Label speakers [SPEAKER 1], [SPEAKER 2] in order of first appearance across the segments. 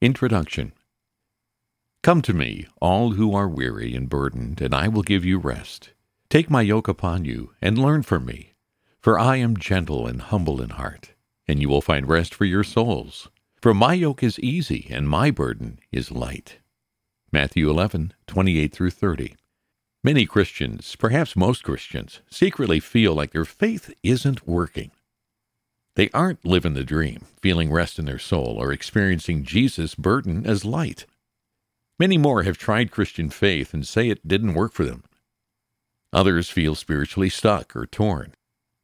[SPEAKER 1] Introduction Come to me, all who are weary and burdened, and I will give you rest. Take my yoke upon you, and learn from me. For I am gentle and humble in heart, and you will find rest for your souls. For my yoke is easy, and my burden is light. Matthew 11, 28 through 30. Many Christians, perhaps most Christians, secretly feel like their faith isn't working. They aren't living the dream, feeling rest in their soul, or experiencing Jesus' burden as light. Many more have tried Christian faith and say it didn't work for them. Others feel spiritually stuck or torn.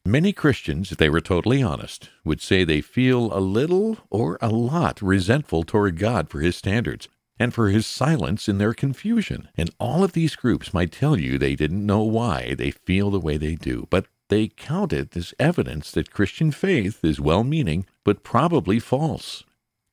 [SPEAKER 1] Many Christians, if they were totally honest, would say they feel a little or a lot resentful toward God for His standards and for His silence in their confusion. And all of these groups might tell you they didn't know why they feel the way they do, but they count it as evidence that Christian faith is well meaning, but probably false.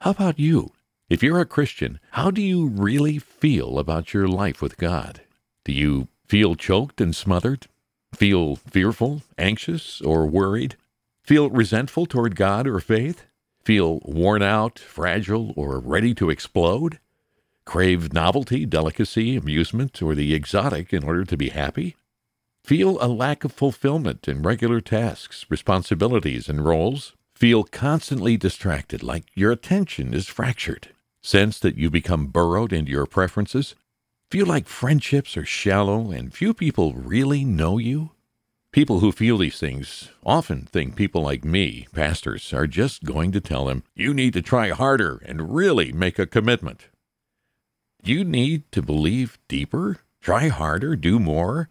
[SPEAKER 1] How about you? If you're a Christian, how do you really feel about your life with God? Do you feel choked and smothered? Feel fearful, anxious, or worried? Feel resentful toward God or faith? Feel worn out, fragile, or ready to explode? Crave novelty, delicacy, amusement, or the exotic in order to be happy? Feel a lack of fulfillment in regular tasks, responsibilities, and roles? Feel constantly distracted, like your attention is fractured? Sense that you become burrowed into your preferences? Feel like friendships are shallow and few people really know you? People who feel these things often think people like me, pastors, are just going to tell them, you need to try harder and really make a commitment. You need to believe deeper, try harder, do more,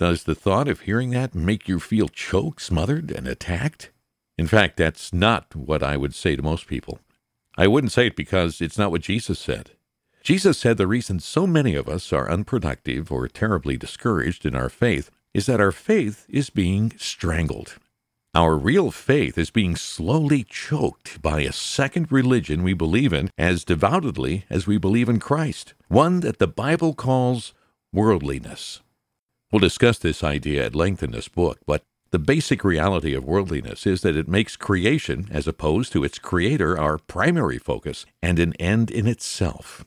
[SPEAKER 1] does the thought of hearing that make you feel choked, smothered, and attacked? In fact, that's not what I would say to most people. I wouldn't say it because it's not what Jesus said. Jesus said the reason so many of us are unproductive or terribly discouraged in our faith is that our faith is being strangled. Our real faith is being slowly choked by a second religion we believe in as devoutly as we believe in Christ, one that the Bible calls worldliness. We'll discuss this idea at length in this book, but the basic reality of worldliness is that it makes creation, as opposed to its creator, our primary focus and an end in itself.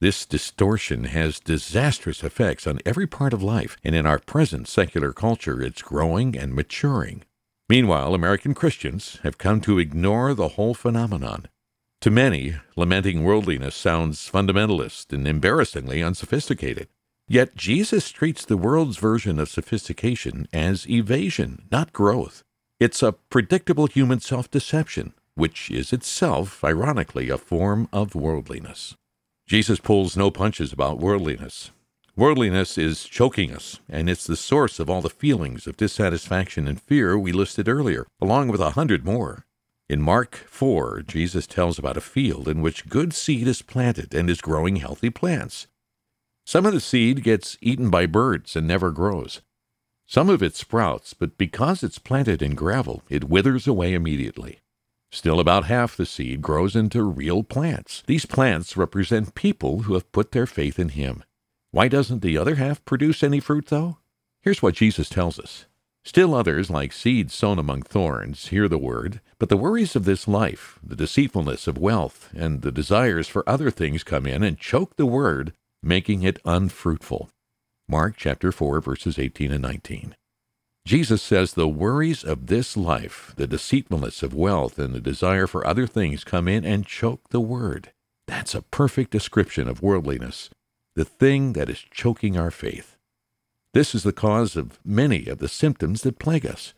[SPEAKER 1] This distortion has disastrous effects on every part of life, and in our present secular culture, it's growing and maturing. Meanwhile, American Christians have come to ignore the whole phenomenon. To many, lamenting worldliness sounds fundamentalist and embarrassingly unsophisticated. Yet Jesus treats the world's version of sophistication as evasion, not growth. It's a predictable human self deception, which is itself, ironically, a form of worldliness. Jesus pulls no punches about worldliness. Worldliness is choking us, and it's the source of all the feelings of dissatisfaction and fear we listed earlier, along with a hundred more. In Mark 4, Jesus tells about a field in which good seed is planted and is growing healthy plants. Some of the seed gets eaten by birds and never grows. Some of it sprouts, but because it's planted in gravel, it withers away immediately. Still, about half the seed grows into real plants. These plants represent people who have put their faith in Him. Why doesn't the other half produce any fruit, though? Here's what Jesus tells us. Still others, like seeds sown among thorns, hear the word, but the worries of this life, the deceitfulness of wealth, and the desires for other things come in and choke the word, making it unfruitful. Mark chapter 4 verses 18 and 19. Jesus says the worries of this life, the deceitfulness of wealth, and the desire for other things come in and choke the word. That's a perfect description of worldliness, the thing that is choking our faith. This is the cause of many of the symptoms that plague us.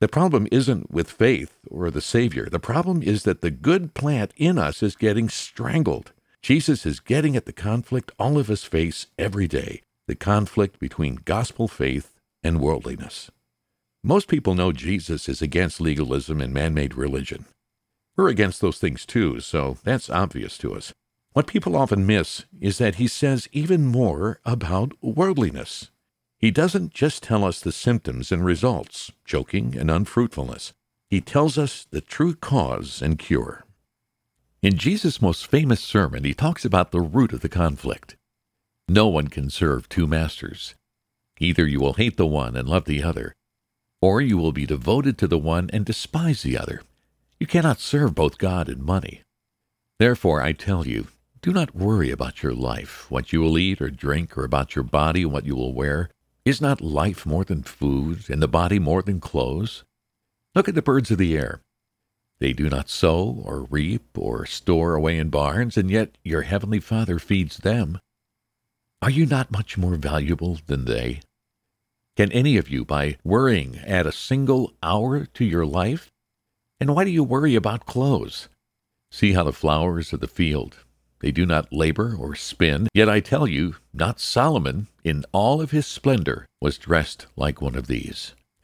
[SPEAKER 1] The problem isn't with faith or the Savior. The problem is that the good plant in us is getting strangled. Jesus is getting at the conflict all of us face every day the conflict between gospel faith and worldliness. Most people know Jesus is against legalism and man made religion. We're against those things too, so that's obvious to us. What people often miss is that he says even more about worldliness. He doesn't just tell us the symptoms and results, choking and unfruitfulness. He tells us the true cause and cure. In Jesus' most famous sermon, he talks about the root of the conflict. No one can serve two masters. Either you will hate the one and love the other, or you will be devoted to the one and despise the other. You cannot serve both God and money. Therefore, I tell you, Do not worry about your life, what you will eat or drink, or about your body, what you will wear. Is not life more than food, and the body more than clothes? Look at the birds of the air. They do not sow, or reap, or store away in barns, and yet your heavenly Father feeds them. Are you not much more valuable than they? Can any of you, by worrying, add a single hour to your life? And why do you worry about clothes? See how the flowers of the field, they do not labor or spin. Yet I tell you, not Solomon, in all of his splendor, was dressed like one of these.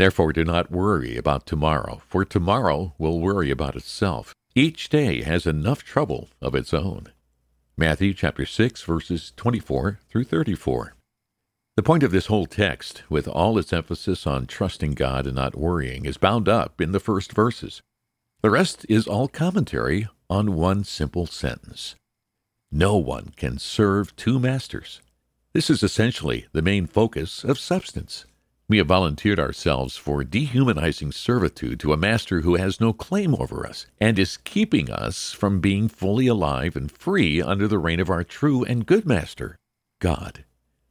[SPEAKER 1] Therefore do not worry about tomorrow, for tomorrow will worry about itself. Each day has enough trouble of its own. Matthew chapter 6 verses 24 through 34. The point of this whole text, with all its emphasis on trusting God and not worrying, is bound up in the first verses. The rest is all commentary on one simple sentence. No one can serve two masters. This is essentially the main focus of substance. We have volunteered ourselves for dehumanizing servitude to a master who has no claim over us and is keeping us from being fully alive and free under the reign of our true and good master, God.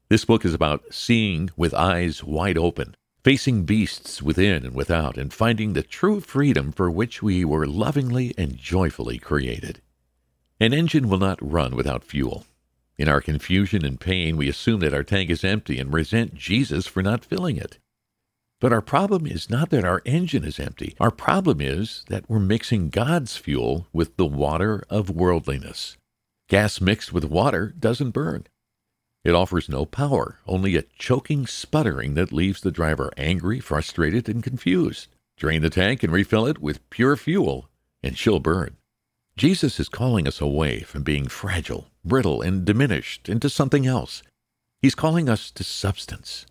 [SPEAKER 1] This book is about seeing with eyes wide open, facing beasts within and without, and finding the true freedom for which we were lovingly and joyfully created. An engine will not run without fuel. In our confusion and pain, we assume that our tank is empty and resent Jesus for not filling it. But our problem is not that our engine is empty. Our problem is that we're mixing God's fuel with the water of worldliness. Gas mixed with water doesn't burn. It offers no power, only a choking sputtering that leaves the driver angry, frustrated, and confused. Drain the tank and refill it with pure fuel, and she'll burn. Jesus is calling us away from being fragile, brittle, and diminished into something else. He's calling us to substance.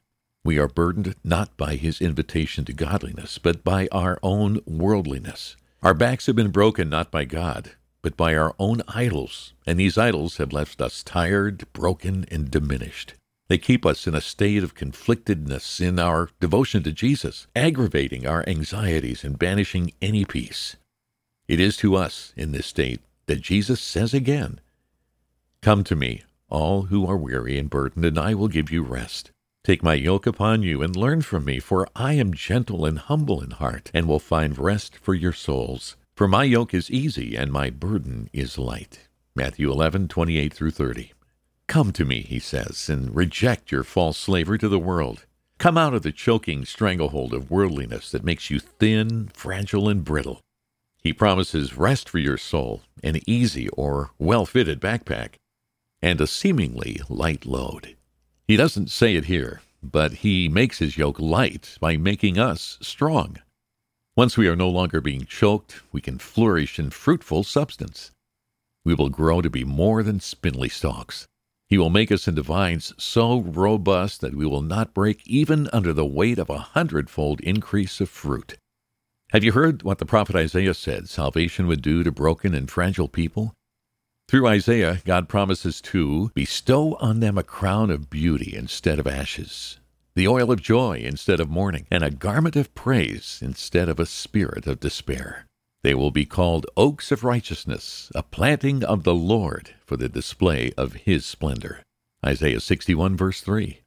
[SPEAKER 1] We are burdened not by his invitation to godliness, but by our own worldliness. Our backs have been broken not by God, but by our own idols, and these idols have left us tired, broken, and diminished. They keep us in a state of conflictedness in our devotion to Jesus, aggravating our anxieties and banishing any peace. It is to us in this state that Jesus says again, Come to me, all who are weary and burdened, and I will give you rest. Take my yoke upon you and learn from me, for I am gentle and humble in heart, and will find rest for your souls. For my yoke is easy and my burden is light. Matthew 11:28 through 30. Come to me, he says, and reject your false slavery to the world. Come out of the choking stranglehold of worldliness that makes you thin, fragile, and brittle. He promises rest for your soul, an easy or well fitted backpack, and a seemingly light load. He doesn't say it here, but he makes his yoke light by making us strong. Once we are no longer being choked, we can flourish in fruitful substance. We will grow to be more than spindly stalks. He will make us into vines so robust that we will not break even under the weight of a hundredfold increase of fruit. Have you heard what the prophet Isaiah said salvation would do to broken and fragile people? Through Isaiah, God promises to bestow on them a crown of beauty instead of ashes, the oil of joy instead of mourning, and a garment of praise instead of a spirit of despair. They will be called oaks of righteousness, a planting of the Lord for the display of his splendor. Isaiah 61, verse 3.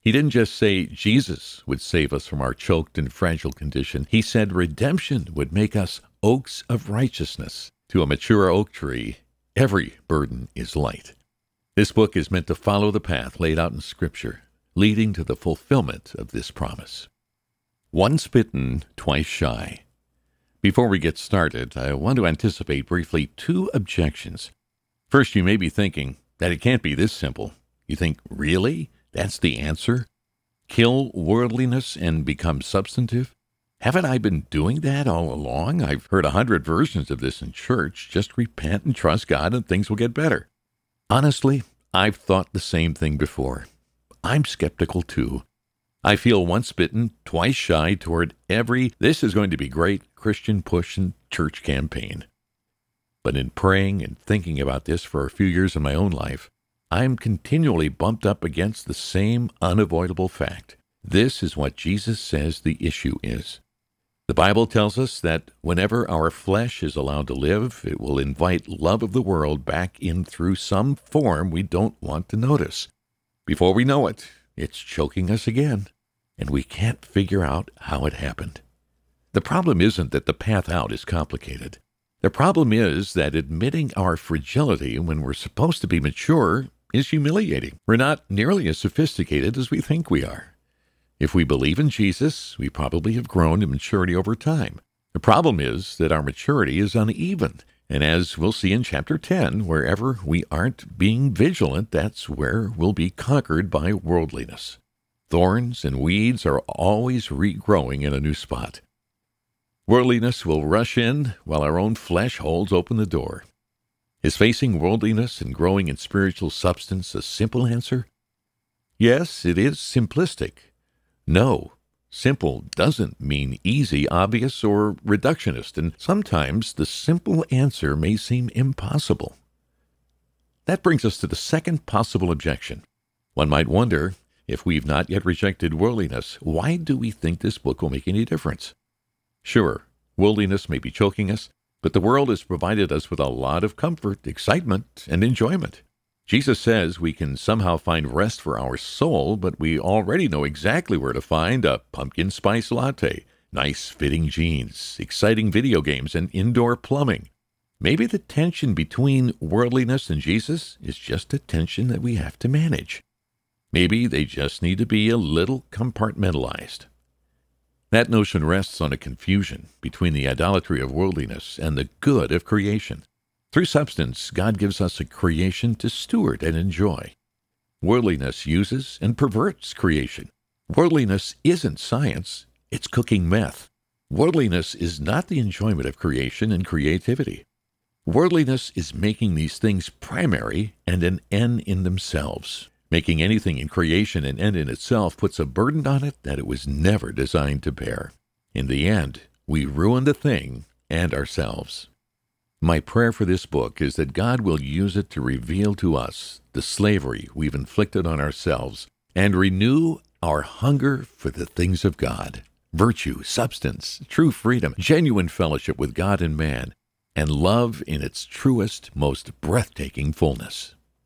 [SPEAKER 1] He didn't just say Jesus would save us from our choked and fragile condition. He said redemption would make us oaks of righteousness. To a mature oak tree, every burden is light. This book is meant to follow the path laid out in Scripture leading to the fulfillment of this promise. Once bitten, twice shy. Before we get started, I want to anticipate briefly two objections. First, you may be thinking that it can't be this simple. You think, really? That's the answer? Kill worldliness and become substantive? Haven't I been doing that all along? I've heard a hundred versions of this in church. Just repent and trust God and things will get better. Honestly, I've thought the same thing before. I'm skeptical too. I feel once bitten, twice shy toward every this is going to be great Christian push and church campaign. But in praying and thinking about this for a few years in my own life, I'm continually bumped up against the same unavoidable fact. This is what Jesus says the issue is. The Bible tells us that whenever our flesh is allowed to live, it will invite love of the world back in through some form we don't want to notice. Before we know it, it's choking us again, and we can't figure out how it happened. The problem isn't that the path out is complicated. The problem is that admitting our fragility when we're supposed to be mature is humiliating. We're not nearly as sophisticated as we think we are. If we believe in Jesus, we probably have grown in maturity over time. The problem is that our maturity is uneven. And as we'll see in chapter 10, wherever we aren't being vigilant, that's where we'll be conquered by worldliness. Thorns and weeds are always regrowing in a new spot. Worldliness will rush in while our own flesh holds open the door. Is facing worldliness and growing in spiritual substance a simple answer? Yes, it is simplistic, no, simple doesn't mean easy, obvious, or reductionist, and sometimes the simple answer may seem impossible. That brings us to the second possible objection. One might wonder if we've not yet rejected worldliness, why do we think this book will make any difference? Sure, worldliness may be choking us, but the world has provided us with a lot of comfort, excitement, and enjoyment. Jesus says we can somehow find rest for our soul, but we already know exactly where to find a pumpkin spice latte, nice fitting jeans, exciting video games, and indoor plumbing. Maybe the tension between worldliness and Jesus is just a tension that we have to manage. Maybe they just need to be a little compartmentalized. That notion rests on a confusion between the idolatry of worldliness and the good of creation. Through substance, God gives us a creation to steward and enjoy. Worldliness uses and perverts creation. Worldliness isn't science, it's cooking meth. Worldliness is not the enjoyment of creation and creativity. Worldliness is making these things primary and an end in themselves. Making anything in creation an end in itself puts a burden on it that it was never designed to bear. In the end, we ruin the thing and ourselves. My prayer for this book is that God will use it to reveal to us the slavery we've inflicted on ourselves and renew our hunger for the things of God virtue, substance, true freedom, genuine fellowship with God and man, and love in its truest, most breathtaking fullness.